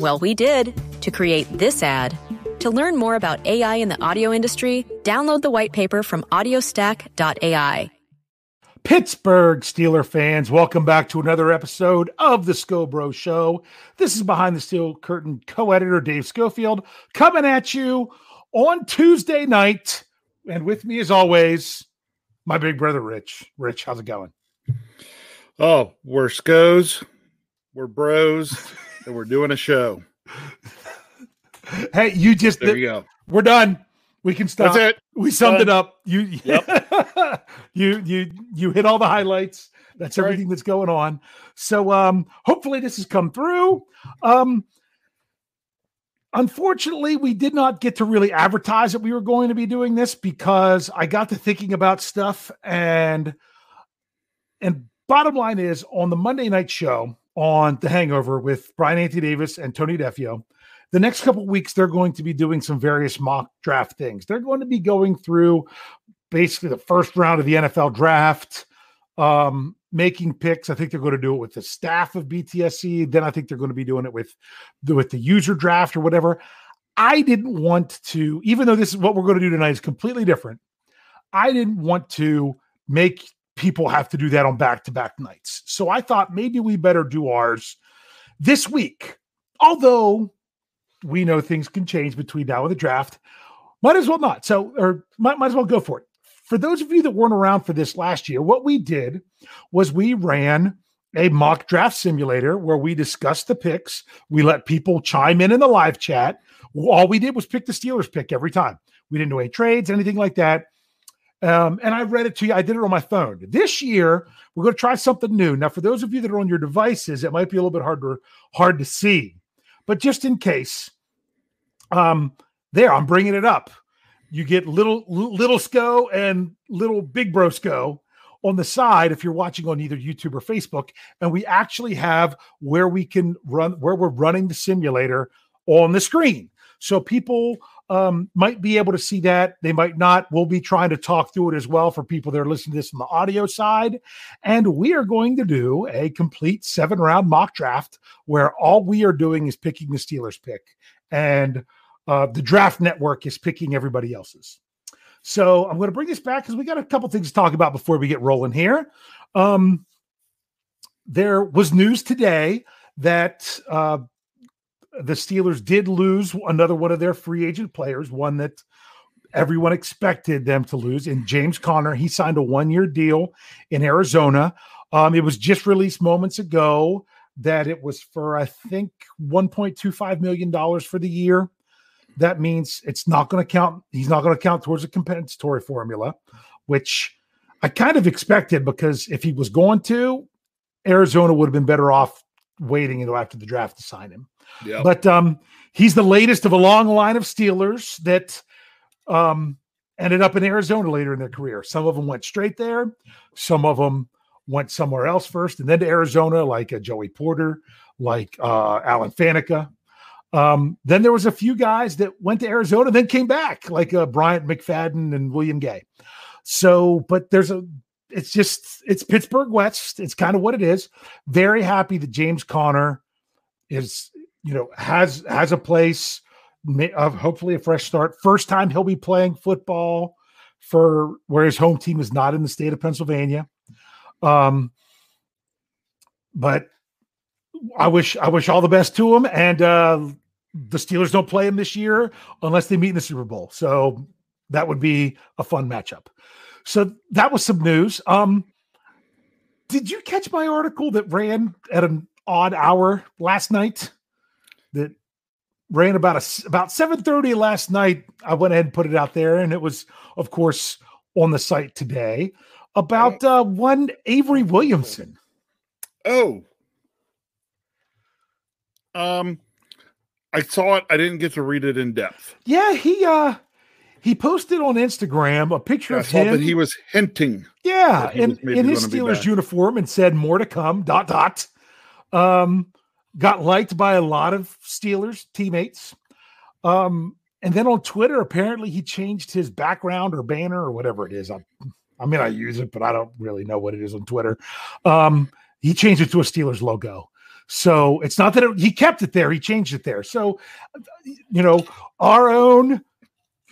Well, we did to create this ad. To learn more about AI in the audio industry, download the white paper from audiostack.ai. Pittsburgh Steeler fans, welcome back to another episode of the Scobro Show. This is Behind the Steel Curtain co editor Dave Schofield coming at you on Tuesday night. And with me, as always, my big brother Rich. Rich, how's it going? Oh, we're scos, we're bros, and we're doing a show. Hey, you just, There you go. we're done. We can stop. That's it. We summed it up. You, yep. you, you, you hit all the highlights. That's right. everything that's going on. So, um, hopefully this has come through. Um, unfortunately, we did not get to really advertise that we were going to be doing this because I got to thinking about stuff and, and bottom line is on the Monday night show on The Hangover with Brian Anthony Davis and Tony Defeo, the next couple weeks they're going to be doing some various mock draft things. They're going to be going through basically the first round of the NFL draft, um, making picks. I think they're going to do it with the staff of BTSC. Then I think they're going to be doing it with the, with the user draft or whatever. I didn't want to, even though this is what we're going to do tonight is completely different. I didn't want to make people have to do that on back to back nights. So I thought maybe we better do ours this week. Although we know things can change between now and the draft, might as well not. So, or might, might as well go for it. For those of you that weren't around for this last year, what we did was we ran a mock draft simulator where we discussed the picks. We let people chime in in the live chat. All we did was pick the Steelers pick every time. We didn't do any trades, anything like that. Um, and I read it to you. I did it on my phone. This year, we're going to try something new. Now, for those of you that are on your devices, it might be a little bit hard to hard to see, but just in case, um, there I'm bringing it up. You get little little Sco and little Big Bro Sco on the side if you're watching on either YouTube or Facebook, and we actually have where we can run where we're running the simulator on the screen. So people um, might be able to see that. They might not. We'll be trying to talk through it as well for people that are listening to this on the audio side. And we are going to do a complete seven round mock draft where all we are doing is picking the Steelers pick. And uh, the draft network is picking everybody else's. So I'm going to bring this back because we got a couple things to talk about before we get rolling here. Um, there was news today that uh, the Steelers did lose another one of their free agent players, one that everyone expected them to lose. And James Conner, he signed a one year deal in Arizona. Um, it was just released moments ago that it was for, I think, $1.25 million for the year. That means it's not going to count. He's not going to count towards a compensatory formula, which I kind of expected because if he was going to, Arizona would have been better off waiting until after the draft to sign him. Yeah. But um, he's the latest of a long line of Steelers that um, ended up in Arizona later in their career. Some of them went straight there. Some of them went somewhere else first and then to Arizona, like uh, Joey Porter, like uh, Alan Faneca. Um, then there was a few guys that went to Arizona, then came back, like uh, Bryant McFadden and William Gay. So, but there's a, it's just, it's Pittsburgh West. It's kind of what it is. Very happy that James Conner is, you know, has has a place of hopefully a fresh start. First time he'll be playing football for where his home team is not in the state of Pennsylvania. Um, but I wish I wish all the best to him. And uh, the Steelers don't play him this year unless they meet in the Super Bowl. So that would be a fun matchup. So that was some news. Um, did you catch my article that ran at an odd hour last night? That ran about a about seven thirty last night. I went ahead and put it out there, and it was, of course, on the site today about uh, one Avery Williamson. Oh, um, I saw it. I didn't get to read it in depth. Yeah, he uh he posted on Instagram a picture of him. that he was hinting. yeah, he in, in his Steelers uniform and said more to come. Dot dot. Um, got liked by a lot of Steelers teammates. Um, and then on Twitter, apparently he changed his background or banner or whatever it is. I, I mean, I use it, but I don't really know what it is on Twitter. Um, he changed it to a Steelers logo. So it's not that it, he kept it there; he changed it there. So, you know, our own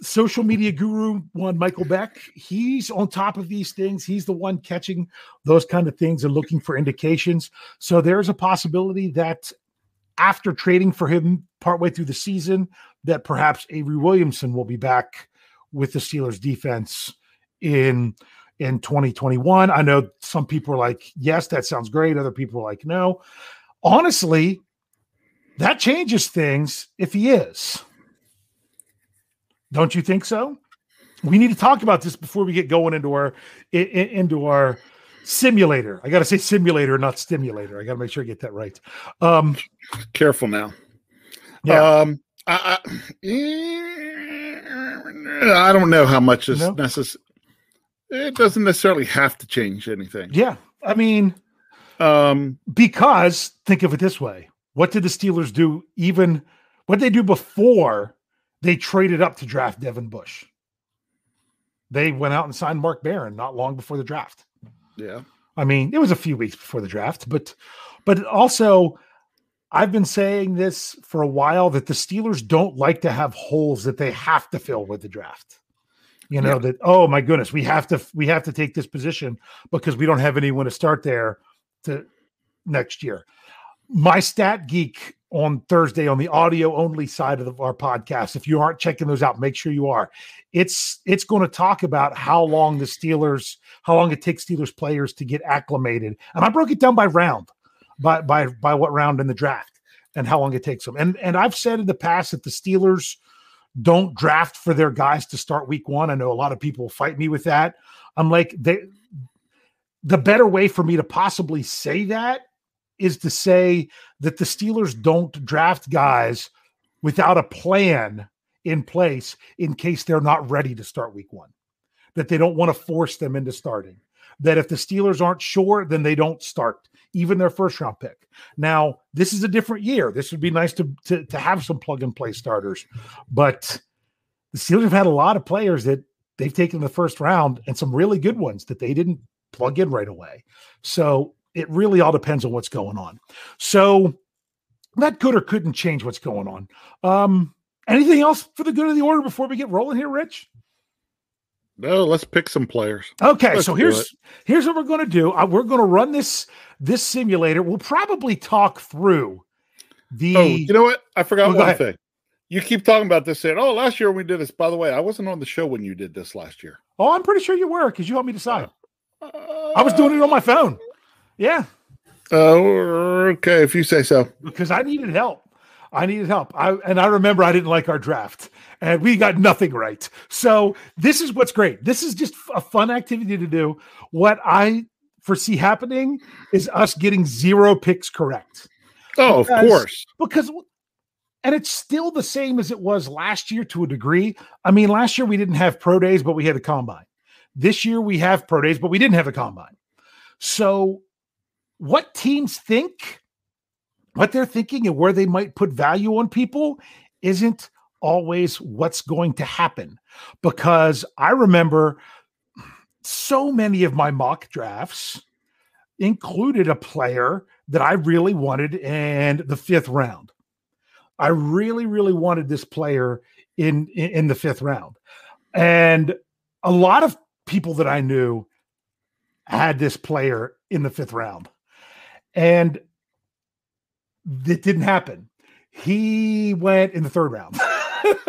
social media guru one michael beck he's on top of these things. He's the one catching those kind of things and looking for indications. So there's a possibility that after trading for him partway through the season that perhaps avery williamson will be back with the steelers defense in in 2021 i know some people are like yes that sounds great. Other people are like no. Honestly that changes things if he is don't you think so? We need to talk about this before we get going into our into our simulator. I got to say simulator, not stimulator. I got to make sure I get that right. Um, Careful now. yeah, Um, I, I, I don't know how much is No? necessary. It doesn't necessarily have to change anything. yeah. I mean, Um, because think of it this way: what did the Steelers do? Even what they do before they traded up to draft Devin Bush? They went out and signed Mark Barron not long before the draft. yeah. I mean, it was a few weeks before the draft, but but also I've been saying this for a while that the Steelers don't like to have holes that they have to fill with the draft. You know Yeah. that oh my goodness, we have to we have to take this position because we don't have anyone to start there to next year. My stat geek on Thursday on the audio only side of the, our podcast. If you aren't checking those out, make sure you are. It's it's going to talk about how long the Steelers, how long it takes Steelers players to get acclimated, and I broke it down by round, by by by what round in the draft, and how long it takes them. And and I've said in the past that the Steelers don't draft for their guys to start week one. I know a lot of people fight me with that. I'm like they the better way for me to possibly say that is to say that the Steelers don't draft guys without a plan in place in case they're not ready to start week one, that they don't want to force them into starting. That if the Steelers aren't sure, then they don't start even their first round pick. Now, this is a different year. This would be nice to, to, to have some plug and play starters, but the Steelers have had a lot of players that they've taken in the first round and some really good ones that they didn't plug in right away. So it really all depends on what's going on. So that could or couldn't change what's going on. Um, anything else for the good of the order before we get rolling here, Rich? No, let's pick some players. Okay, Let's so here's here's what we're going to do. Uh, we're going to run this this simulator. We'll probably talk through the. Oh, you know what? I forgot Oh, one thing. You keep talking about this, saying, "Oh, last year we did this." By the way, I wasn't on the show when you did this last year. oh, I'm pretty sure you were because you helped me decide. Uh, I was doing it on my phone. Yeah, Oh, okay, if you say so. because I needed help. I needed help. I and I remember I didn't like our draft, and we got nothing right. So this is what's great. This is just a fun activity to do. What I foresee happening is us getting zero picks correct. Oh, because, of course. Because and it's still the same as it was last year to a degree. I mean, last year we didn't have pro days, but we had a combine. This year we have pro days, but we didn't have a combine. So, what teams think, what they're thinking, and where they might put value on people isn't always what's going to happen. Because I remember so many of my mock drafts included a player that I really wanted in the fifth round. I really, really wanted this player in, in, in the fifth round. And a lot of people that I knew had this player in the fifth round. And it didn't happen. He went in the third round.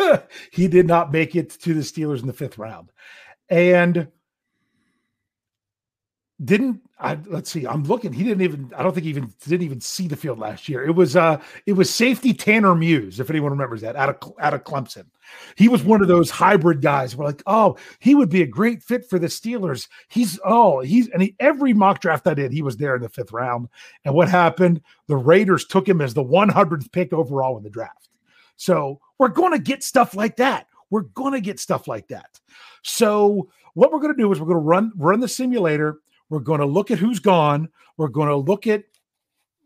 he did not make it to the Steelers in the fifth round. And didn't I, let's see. I'm looking. He didn't even. I don't think he even didn't even see the field last year. It was uh, it was safety Tanner Muse, if anyone remembers that, out of out of Clemson. He was one of those hybrid guys. We're like, oh, he would be a great fit for the Steelers. He's oh, he's and he, every mock draft I did, he was there in the fifth round. And what happened? The Raiders took him as the 100th pick overall in the draft. So we're going to get stuff like that. We're going to get stuff like that. So what we're going to do is we're going to run run the simulator we're going to look at who's gone. We're going to look at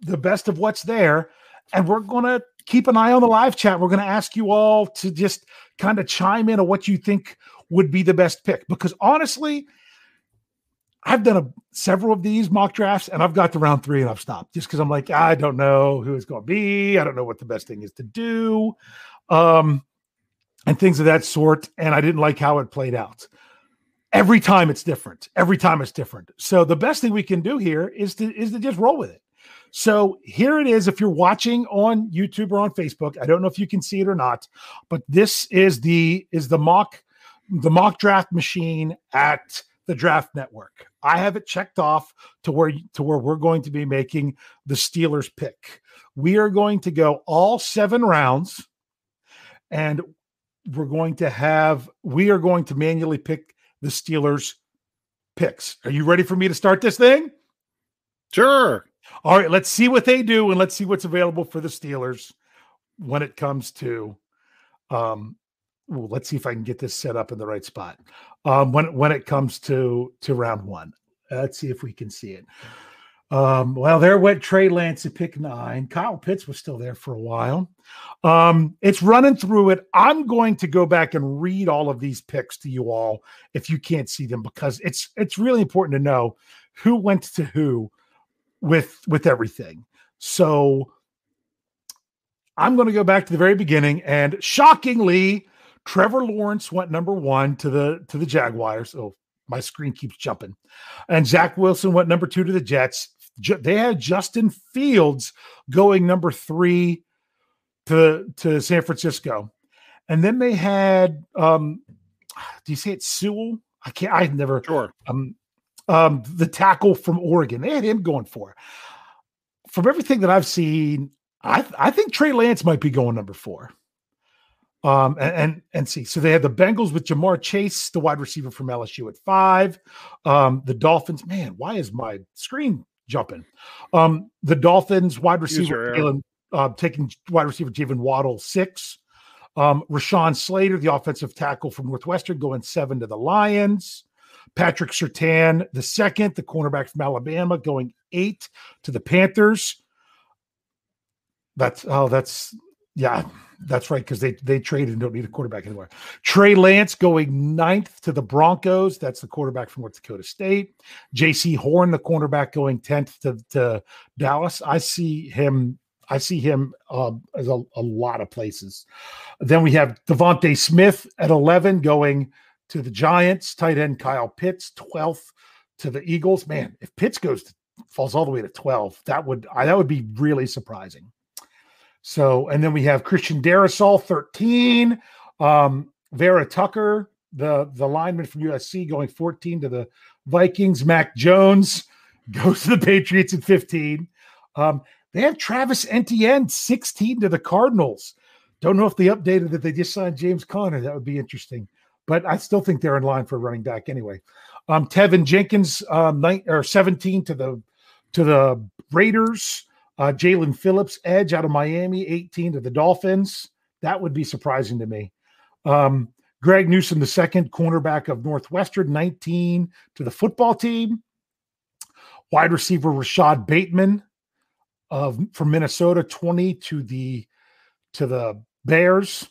the best of what's there. And we're going to keep an eye on the live chat. We're going to ask you all to just kind of chime in on what you think would be the best pick. Because honestly, I've done a, several of these mock drafts and I've got to round three and I've stopped just because I'm like, I don't know who it's going to be. I don't know what the best thing is to do. Um, and things of that sort. And I didn't like how it played out every time it's different. Every time it's different. So the best thing we can do here is to is to just roll with it. So here it is. If you're watching on YouTube or on Facebook, I don't know if you can see it or not, but this is the is the mock the mock draft machine at the draft network. I have it checked off to where to where we're going to be making the Steelers pick. We are going to go all seven rounds and we're going to have we are going to manually pick the Steelers picks. Are you ready for me to start this thing? Sure. All right, let's see what they do and let's see what's available for the Steelers when it comes to um ooh, let's see if I can get this set up in the right spot. Um when when it comes to to round 1. Let's see if we can see it. Um, well, there went Trey Lance at pick nine. Kyle Pitts was still there for a while. Um, it's running through it. I'm going to go back and read all of these picks to you all if you can't see them because it's it's really important to know who went to who with with everything. So I'm going to go back to the very beginning and shockingly Trevor Lawrence went number 1 to the to the Jaguars. Oh, my screen keeps jumping. And Zach Wilson went number 2 to the Jets they had Justin Fields going number three to to San Francisco, and then they had um, do you say it Sewell? I can't. I've never sure. Um, um, the tackle from Oregon. They had him going for. From everything that I've seen, I I think Trey Lance might be going number four. Um, and, and, and see, so they had the Bengals with Ja'Marr Chase, the wide receiver from LSU at five. Um, the Dolphins, man, why is my screen jumping. Um, the Dolphins wide receiver Jaylen, uh, taking wide receiver Jaylen Waddle six. Um, Rashawn Slater, the offensive tackle from Northwestern, going seven to the Lions. Patrick Surtain, the second, the cornerback from Alabama, going eight to the Panthers. That's oh, that's yeah, that's right, because they they traded and don't need a quarterback anymore. Trey Lance going ninth to the Broncos. That's the quarterback from North Dakota State. Jaycee Horn, the cornerback, going 10th to, to Dallas. I see him. I see him uh, as a, a, lot of places. Then we have DeVonta Smith at 11 going to the Giants. Tight end Kyle Pitts, 12th to the Eagles. Man, if Pitts goes to, falls all the way to 12, that would I, that would be really surprising. So, and then we have Christian Darrisaw, 13. Um, Vera Tucker, the, the lineman from USC, going 14 to the Vikings. Mac Jones goes to the Patriots at 15. Um, They have Travis Etienne, 16 to the Cardinals. Don't know if they updated that they just signed James Conner. That would be interesting. But I still think they're in line for running back anyway. Um, Teven Jenkins, um, nine, or 17 to the to the Raiders. Uh, Jaelan Phillips, edge out of Miami, 18 to the Dolphins. That would be surprising to me. Um, Greg Newsome, the second cornerback of Northwestern, 19 to the football team. Wide receiver Rashod Bateman of from Minnesota, 20 to the to the Bears.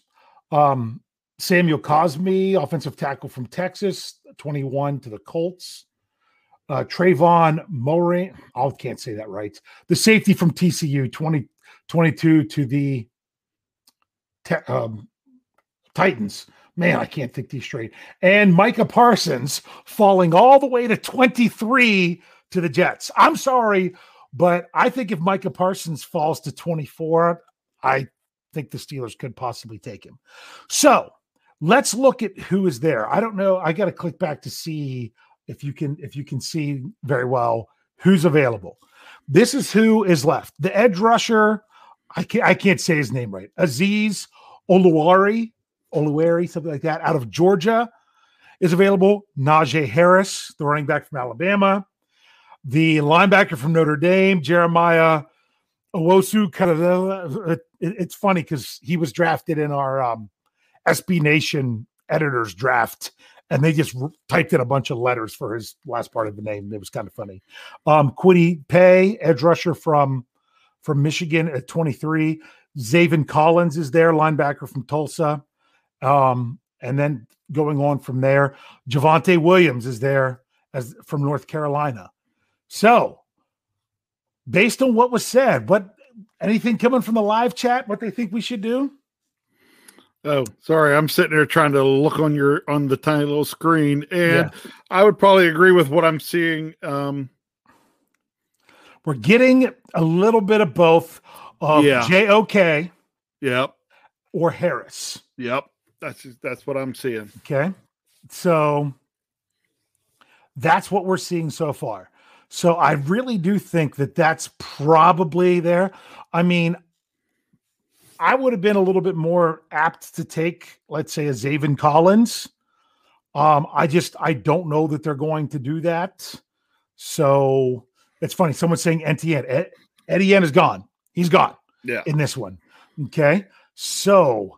Um, Samuel Cosmi, offensive tackle from Texas, 21 to the Colts. Uh, Trayvon Morin, I can't say that right. The safety from TCU, 20, to the um, Titans. Man, I can't think these straight. And Micah Parsons falling all the way to 23 to the Jets. I'm sorry, but I think if Micah Parsons falls to 24, I think the Steelers could possibly take him. So let's look at who is there. I don't know. I got to click back to see if you can if you can see very well who's available. This is who is left. The edge rusher, I can't I can't say his name right. Aziz Oluwari, Oluwari, something like that, out of Georgia is available. Najee Harris, the running back from Alabama. The linebacker from Notre Dame, Jeremiah Owusu. Kind of, it's funny because he was drafted in our um, SB Nation editors draft, and they just typed in a bunch of letters for his last part of the name. It was kind of funny. Um, Kwity Paye, edge rusher from from Michigan at 23. Zaven Collins is there, linebacker from Tulsa. Um, and then going on from there, Javonte Williams is there as from North Carolina. So, based on what was said, what anything coming from the live chat, what they think we should do? Oh, sorry. I'm sitting there trying to look on your on the tiny little screen, and Yeah. I would probably agree with what I'm seeing. Um, We're getting a little bit of both of Yeah. JOK yep, or Harris. yep. That's that's what I'm seeing. Okay. So that's what we're seeing so far. So I really do think that that's probably there. I mean, I would have been a little bit more apt to take, let's say, a Zaven Collins. Um, I just I don't know that they're going to do that. So it's funny. Someone's saying Etienne. Ed- Etienne is gone. He's gone Yeah. in this one. Okay. So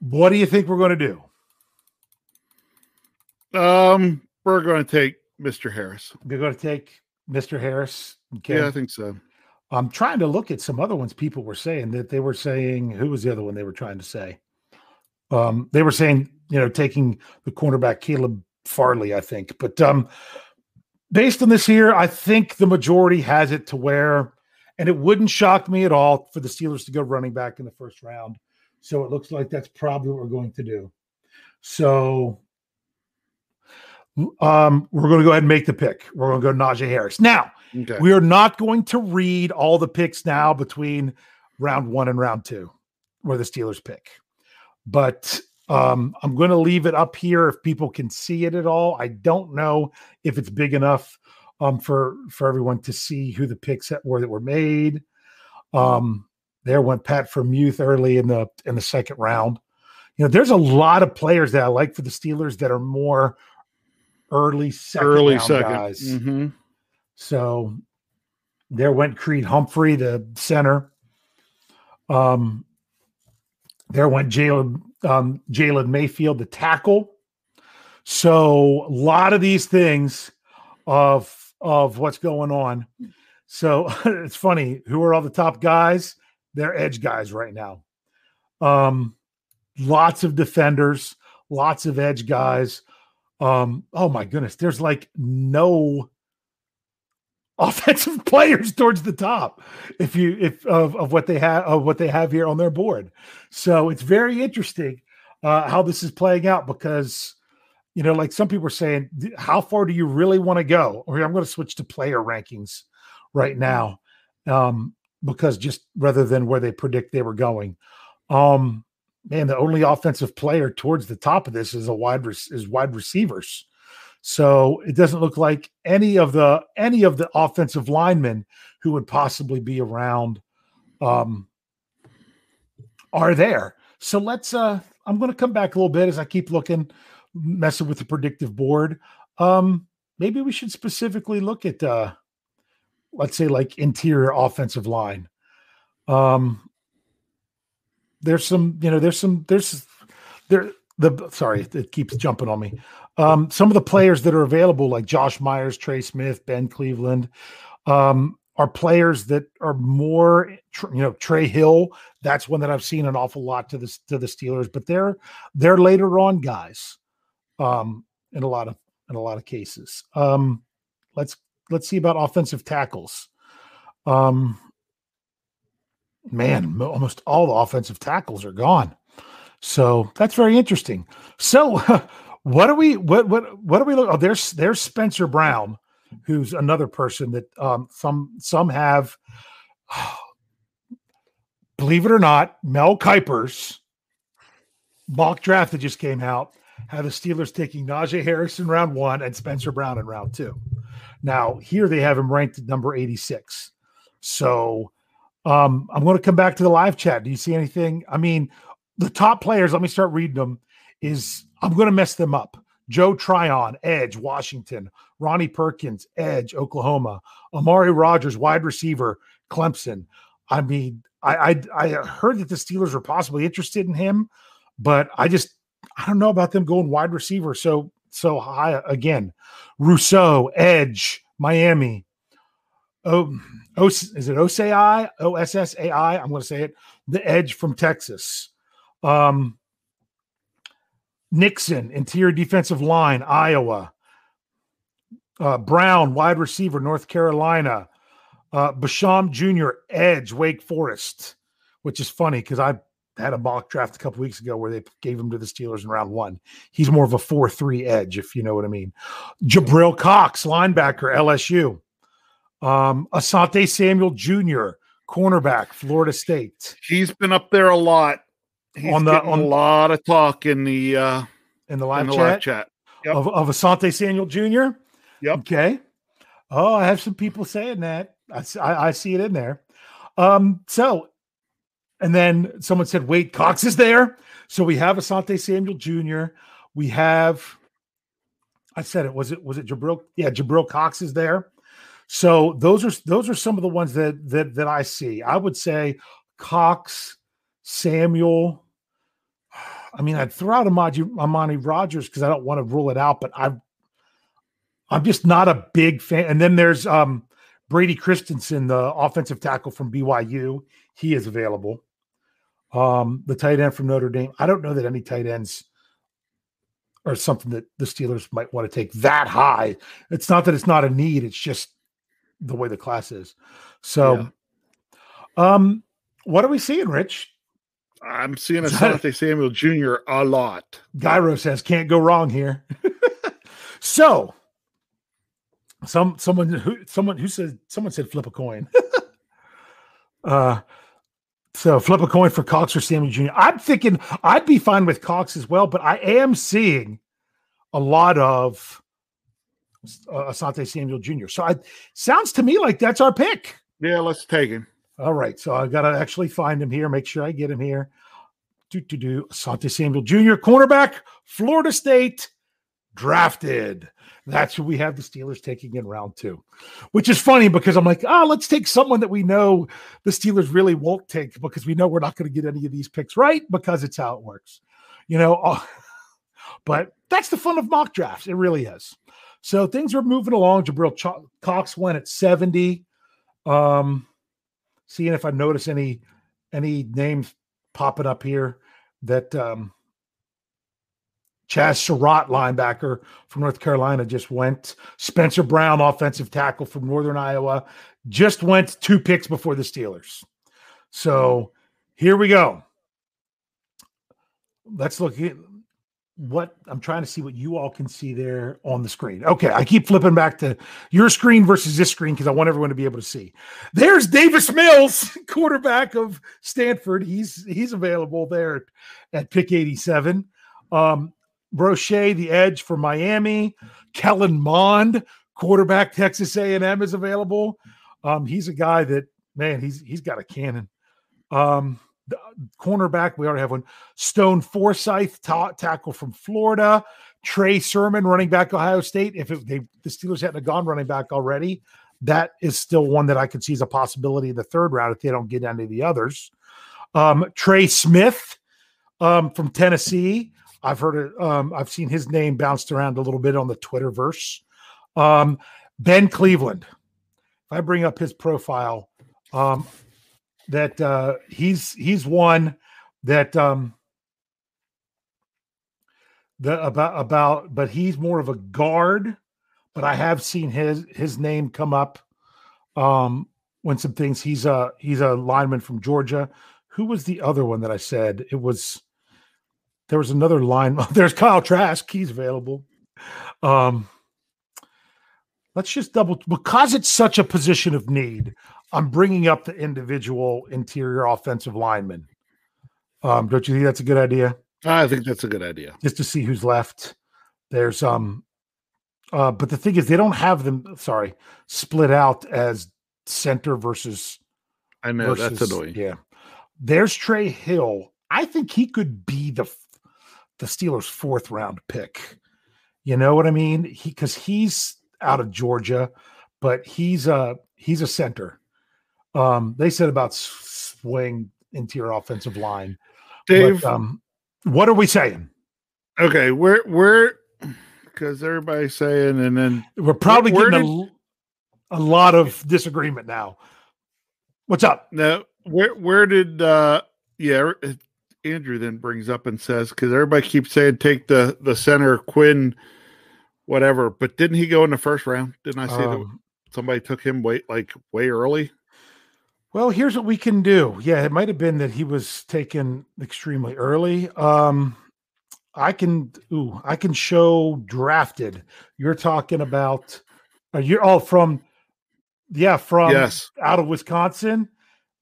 what do you think we're going to do? Um, we're going to take Mr. Harris. We're going to take Mr. Harris. Okay. Yeah, I think so. I'm trying to look at some other ones people were saying that they were saying who was the other one they were trying to say? Um, they were saying, you know, taking the cornerback Caleb Farley, I think. But um based on this here, I think the majority has it to where, and it wouldn't shock me at all for the Steelers to go running back in the first round. So it looks like that's probably what we're going to do. So um, we're going to go ahead and make the pick. We're going to go Najee Harris. Now, Okay. we are not going to read all the picks now between round one and round two, where the Steelers pick. But um, I'm going to leave it up here if people can see it at all. I don't know if it's big enough um, for for everyone to see who the picks that were that were made. Um, there went Pat Freiermuth early in the in the second round. You know, there's a lot of players that I like for the Steelers that are more early second Early round second. guys. Mhm. So there went Creed Humphrey, the center. Um, there went Jalen um, Jalen Mayfield, the tackle. So a lot of these things of of what's going on. So it's funny. Who are all the top guys? They're edge guys right now. Um, lots of defenders, lots of edge guys. Um, oh my goodness, there's like no offensive players towards the top if you if of, of what they have of what they have here on their board. So it's very interesting uh how this is playing out because you know like some people are saying how far do you really want to go? Or i'm going to switch to player rankings right now um because just rather than where they predict they were going. Um man the only offensive player towards the top of this is a wide is wide receivers so it doesn't look like any of the any of the offensive linemen who would possibly be around um, are there. So let's. Uh, I'm going to come back a little bit as I keep looking, messing with the predictive board. Um, maybe we should specifically look at, uh, let's say, like interior offensive line. Um, there's some, you know, there's some, there's there. The sorry, it keeps jumping on me. Um, some of the players that are available, like Josh Myers, Trey Smith, Ben Cleveland, um, are players that are more, you know, Trey Hill. That's one that I've seen an awful lot to the to the Steelers, but they're they're later on guys, um, in a lot of in a lot of cases. Um, let's let's see about offensive tackles. Um, man, almost all the offensive tackles are gone, so that's very interesting. So, what are we what what what are we look? Oh, there's there's Spencer Brown who's another person that um, some some have. Believe it or not, Mel Kiper's mock draft that just came out had the Steelers taking Najee Harris in round one and Spencer Brown in round two. Now here they have him ranked at number 86. So um, I'm going to come back to the live chat. Do you see anything? I mean, the top players, let me start reading them, is I'm going to mess them up. Joe Tryon, Edge, Washington. Ronnie Perkins, Edge, Oklahoma. Amari Rodgers, wide receiver, Clemson. I mean, I, I, I heard that the Steelers were possibly interested in him, but I just I don't know about them going wide receiver so so high again. Rousseau, Edge, Miami. Oh, o, is it OSAI? O S S A I. I'm going to say it. The Edge from Texas. Um, Nixon, interior defensive line, Iowa. Uh, Brown, wide receiver, North Carolina. Uh, Basham Jr., edge, Wake Forest, which is funny because I had a mock draft a couple weeks ago where they gave him to the Steelers in round one. He's more of a 4 3 edge, if you know what I mean. Jabril Cox, linebacker, LSU. Um, Asante Samuel Jr., cornerback, Florida State. He's been up there a lot. He's on the on a lot of talk in the uh in the live in the chat, live chat. Yep. Of, of Asante Samuel Jr. Yep. Okay. Oh, I have some people saying that. I, I, I see it in there. Um, so, and then someone said, wait, Cox is there. So we have Asante Samuel Jr. We have, I said it, was it, was it Jabril? Yeah, Jabril Cox is there. So those are, those are some of the ones that, that, that I see. I would say Cox, Samuel, I mean, I'd throw out Amani, Amani Rodgers because I don't want to rule it out, but I'm I'm just not a big fan. And then there's um, Brady Christensen, the offensive tackle from BYU. He is available. Um, the tight end from Notre Dame. I don't know that any tight ends are something that the Steelers might want to take that high. It's not that it's not a need, it's just the way the class is. So yeah. um what are we seeing, Rich? I'm seeing Asante Samuel Jr. a lot. Gyro says can't go wrong here. so some someone who someone who said someone said flip a coin. uh so flip a coin for Cox or Samuel Jr. I'm thinking I'd be fine with Cox as well, but I am seeing a lot of uh, Asante Samuel Jr. So I sounds to me like that's our pick. Yeah, let's take him. All right, so I got to actually find him here. Make sure I get him here. Do do do. Asante Samuel Jr. cornerback, Florida State, drafted. That's who we have the Steelers taking in round two, which is funny because I'm like, ah, oh, let's take someone that we know the Steelers really won't take because we know we're not going to get any of these picks right because it's how it works, you know. But that's the fun of mock drafts. It really is. So things are moving along. Jabril Ch- Cox went at 70. Um, seeing if I notice any any names popping up here that um Chaz Surratt, linebacker from North Carolina, just went. Spencer Brown, offensive tackle from Northern Iowa, just went two picks before the Steelers. So here we go. Let's look what I'm trying to see what you all can see there on the screen. Okay, I keep flipping back to your screen versus this screen because I want everyone to be able to see. There's Davis Mills, quarterback of Stanford. He's he's available there at pick 87. Um, Broche, the edge for Miami. Kellen Mond, quarterback, Texas A&M is available. Um, he's a guy that man, he's he's got a cannon. Um, cornerback, we already have one. Stone Forsyth, ta- tackle from Florida. Trey Sermon, running back, Ohio State. If it, they, the Steelers hadn't gone running back already, that is still one that I could see as a possibility in the third round if they don't get any of the others. Um, Trey Smith um, from Tennessee. I've heard it. Um, I've seen his name bounced around a little bit on the Twitterverse. Um, ben Cleveland. If I bring up his profile, um, that uh, he's he's one that um, the about about, but he's more of a guard. But I have seen his his name come up um, when some things. He's a he's a lineman from Georgia. Who was the other one that I said? It was there was another line. There's Kyle Trask. He's available. Um, let's just double because it's such a position of need. I'm bringing up the individual interior offensive lineman. Um, don't you think that's a good idea? I think that's a good idea. Just to see who's left. There's um, uh, but the thing is, they don't have them. Sorry, split out as center versus. I know versus, that's annoying. Yeah, there's Trey Hill. I think he could be the the Steelers' fourth round pick. You know what I mean? He because he's out of Georgia, but he's a he's a center. Um, they said about swing into your offensive line. Dave, but, um, what are we saying? Okay, we're we're because everybody's saying, and then we're probably where, getting did, a, a lot of disagreement now. What's up? No, where where did uh yeah Andrew then brings up and says because everybody keeps saying take the the center Quinn, whatever, but didn't he go in the first round? Didn't I see um, that somebody took him way like way early? Well, here's what we can do. Yeah, it might have been that he was taken extremely early. Um, I can, ooh, I can show drafted. You're talking about, uh, you're all from, yeah, from yes. out of Wisconsin,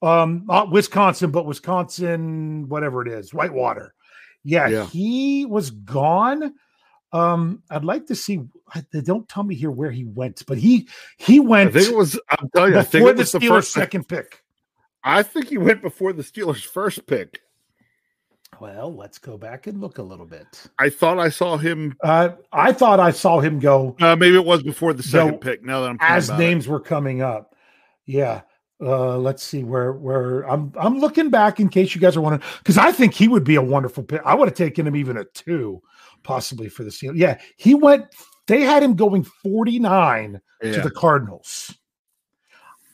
um, not Wisconsin, but Wisconsin, whatever it is, Whitewater. Yeah, yeah. he was gone. Um, I'd like to see. They don't tell me here where he went, but he he went. I think it was. I'm telling you, I think it was the, the first second pick. I think he went before the Steelers' first pick. Well, let's go back and look a little bit. I thought I saw him. Uh, I thought I saw him go. Uh, maybe it was before the second pick. Now that I'm as names it. were coming up, yeah. Uh, let's see where where I'm. I'm looking back in case you guys are wondering because I think he would be a wonderful pick. I would have taken him even a two, possibly for the Steelers. Yeah, he went. They had him going 49 yeah. to the Cardinals.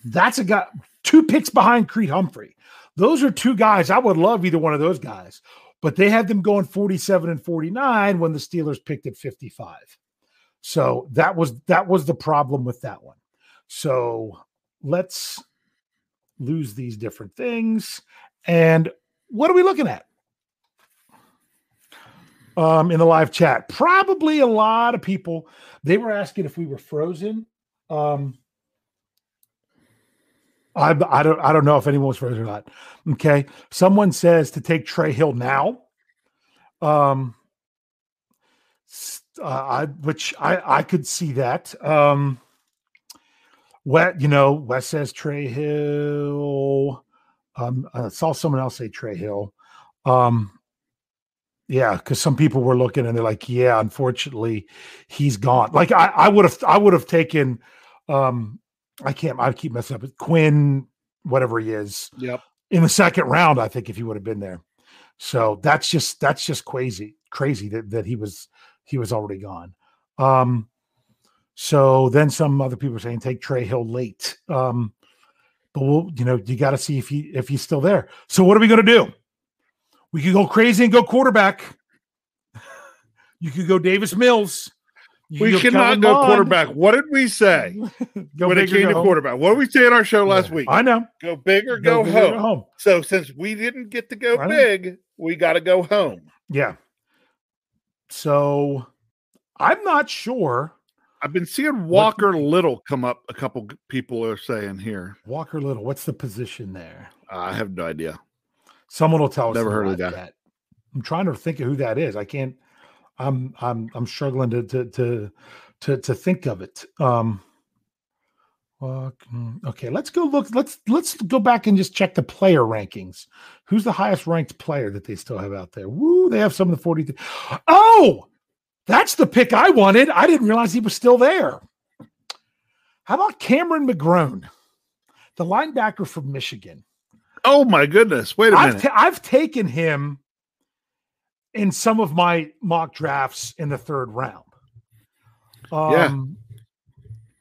That's a guy two picks behind Creed Humphrey. Those are two guys. I would love either one of those guys, but they had them going 47 and 49 when the Steelers picked at 55. So that was that was the problem with that one. So let's lose these different things. And what are we looking at? Um, in the live chat, probably a lot of people. They were asking if we were frozen. Um, I, I don't I don't know if anyone was frozen or not. Okay, someone says to take Trey Hill now. Um, uh, I which I I could see that. Um, Wet, you know, Wes says Trey Hill. Um, I saw someone else say Trey Hill. Um, yeah, because some people were looking and they're like, yeah, unfortunately, he's gone. Like I, I would have, I would have taken um I can't. I keep messing up. Quinn, whatever he is. Yep. In the second round, I think if he would have been there. So that's just that's just crazy, crazy that that he was he was already gone. Um. So then some other people are saying take Trey Hill late. Um. But we'll, you know, you got to see if he if he's still there. So what are we going to do? We could go crazy and go quarterback. You could go Davis Mills. We cannot go quarterback. What did we say when it came to home. quarterback? What did we say in our show last yeah, week? I know. Go big or go, go, home. home. So since we didn't get to go big, we got to go home. Yeah. So I'm not sure. I've been seeing Walker what, Little come up. A couple people are saying here. Walker Little. What's the position there? I have no idea. Someone will tell us. Never heard of that. that. I'm trying to think of who that is. I can't. I'm I'm I'm struggling to to to to, to think of it. Um, Okay, let's go look. Let's let's go back and just check the player rankings. Who's the highest ranked player that they still have out there? Woo, they have some of the 43. Oh, that's the pick I wanted. I didn't realize he was still there. How about Cameron McGrone, the linebacker from Michigan? Oh my goodness! Wait a I've, minute. I've taken him in some of my mock drafts in the third round. Um,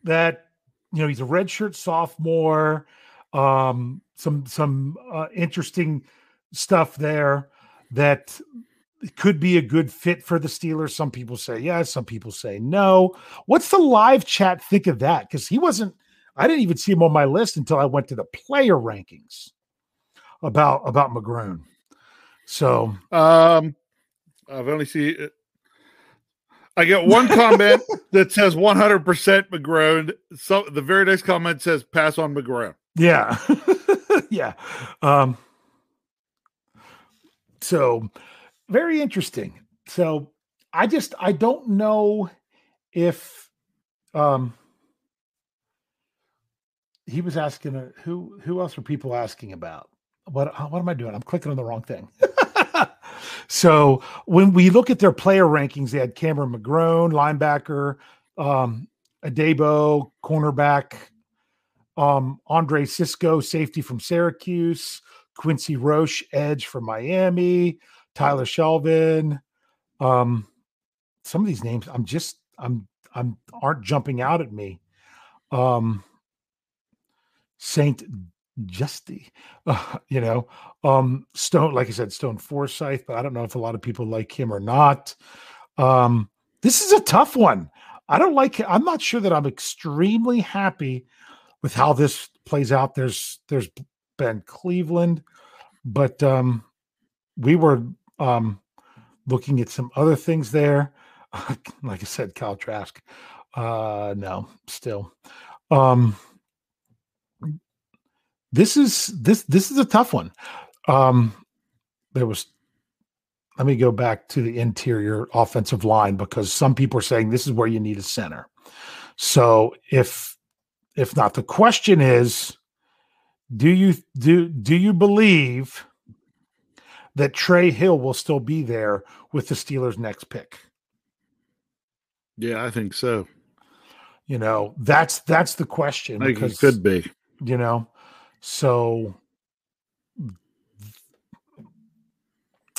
That you know he's a redshirt sophomore. Um, some some uh, interesting stuff there that could be a good fit for the Steelers. Some people say yes, some people say no. What's the live chat think of that? Because he wasn't. I didn't even see him on my list until I went to the player rankings about about McGrone. So Um, I've only seen. I get one comment that says 100% McGrone. So the very next comment says pass on McGrone. yeah, yeah. Um, so very interesting. So I just I don't know if um he was asking uh, who who else were people asking about what what am I doing? I'm clicking on the wrong thing. so when we look at their player rankings, they had Cameron McGrone, linebacker, um, Adebo, cornerback, um, Andre Cisco, safety from Syracuse, Quincy Roche, edge from Miami, Tyler Shelvin. Um, some of these names, I'm just, I'm, I'm aren't jumping out at me. Um, Saint Justy, uh, you know, um, Stone, like I said, Stone Forsyth, but I don't know if a lot of people like him or not. Um, this is a tough one. I don't like. I'm not sure that I'm extremely happy with how this plays out. There's there's been Cleveland, but um, we were um, looking at some other things there. like I said, Kyle Trask. Uh, no, still. Um, this is this this is a tough one. Um, there was. Let me go back to the interior offensive line because some people are saying this is where you need a center. So if if not, the question is, do you do do you believe that Trey Hill will still be there with the Steelers' next pick? Yeah, I think so. You know, that's that's the question. I think it because- could be. you know so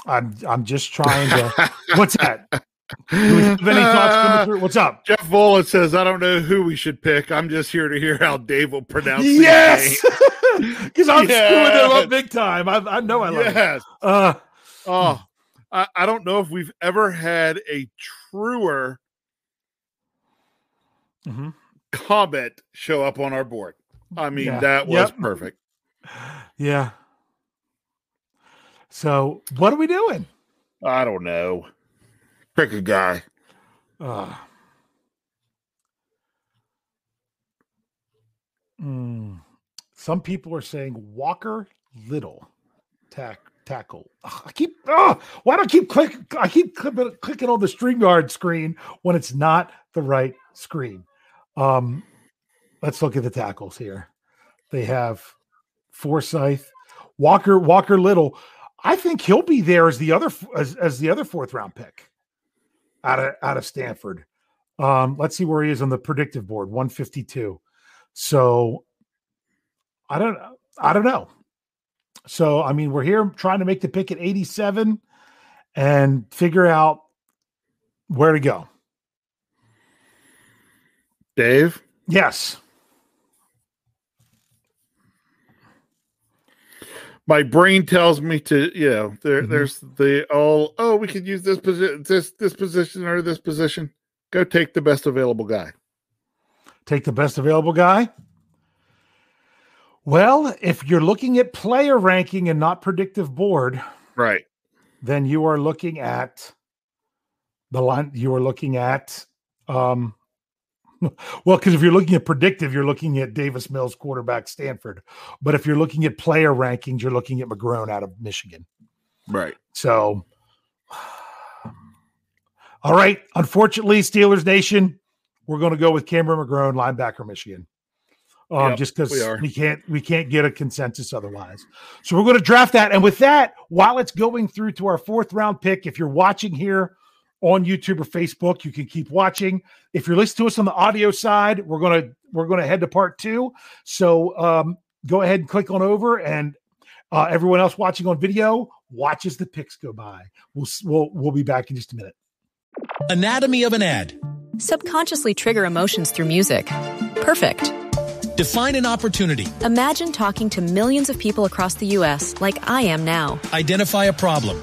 i'm i'm just trying to what's that Do we have any thoughts coming through what's up Jeff Volant says, I don't know who we should pick. I'm just here to hear how Dave will pronounce yes because i'm screwing them up big time i, I know i love it Yes. uh Oh, I, I don't know if we've ever had a truer mhm. comment show up on our board. I mean, Yeah. that was Yep. perfect. yeah so what are we doing I don't know. Pick a guy. uh mm, some people are saying walker little tack tackle. Ugh, I keep oh, why do I keep click I keep clicking, clicking on the StreamYard screen when it's not the right screen. Um let's look at the tackles here. They have Forsyth, Walker, Walker Little. I think he'll be there as the other as, as the other fourth round pick out of out of Stanford. Um, let's see where he is on the predictive board, 152. So I don't I don't know. So I mean, we're here trying to make the pick at 87 and figure out where to go. Dave? Yes. My brain tells me to, you know, there, Mhm. there's the all, oh, we could use this position, this, this position or this position. Go take the best available guy. Take the best available guy. Well, if you're looking at player ranking and not predictive board, Right. then you are looking at the line you are looking at um well because if you're looking at predictive you're looking at davis mills quarterback stanford. But if you're looking at player rankings you're looking at mcgrone out of michigan. Right. so all right. Unfortunately steelers nation we're going to go with cameron mcgrone linebacker michigan. Um, Yep, just because we we can't we can't get a consensus otherwise. So we're going to draft that, and with that, while it's going through to our fourth round pick, if you're watching here on YouTube or Facebook, you can keep watching. If you're listening to us on the audio side, we're gonna we're gonna head to part two. So um, go ahead and click on over, and uh, everyone else watching on video watches the picks go by. We'll we'll we'll be back in just a minute. Anatomy of an ad. Subconsciously trigger emotions through music. Perfect. Define an opportunity. Imagine talking to millions of people across the U.S. like I am now. Identify a problem.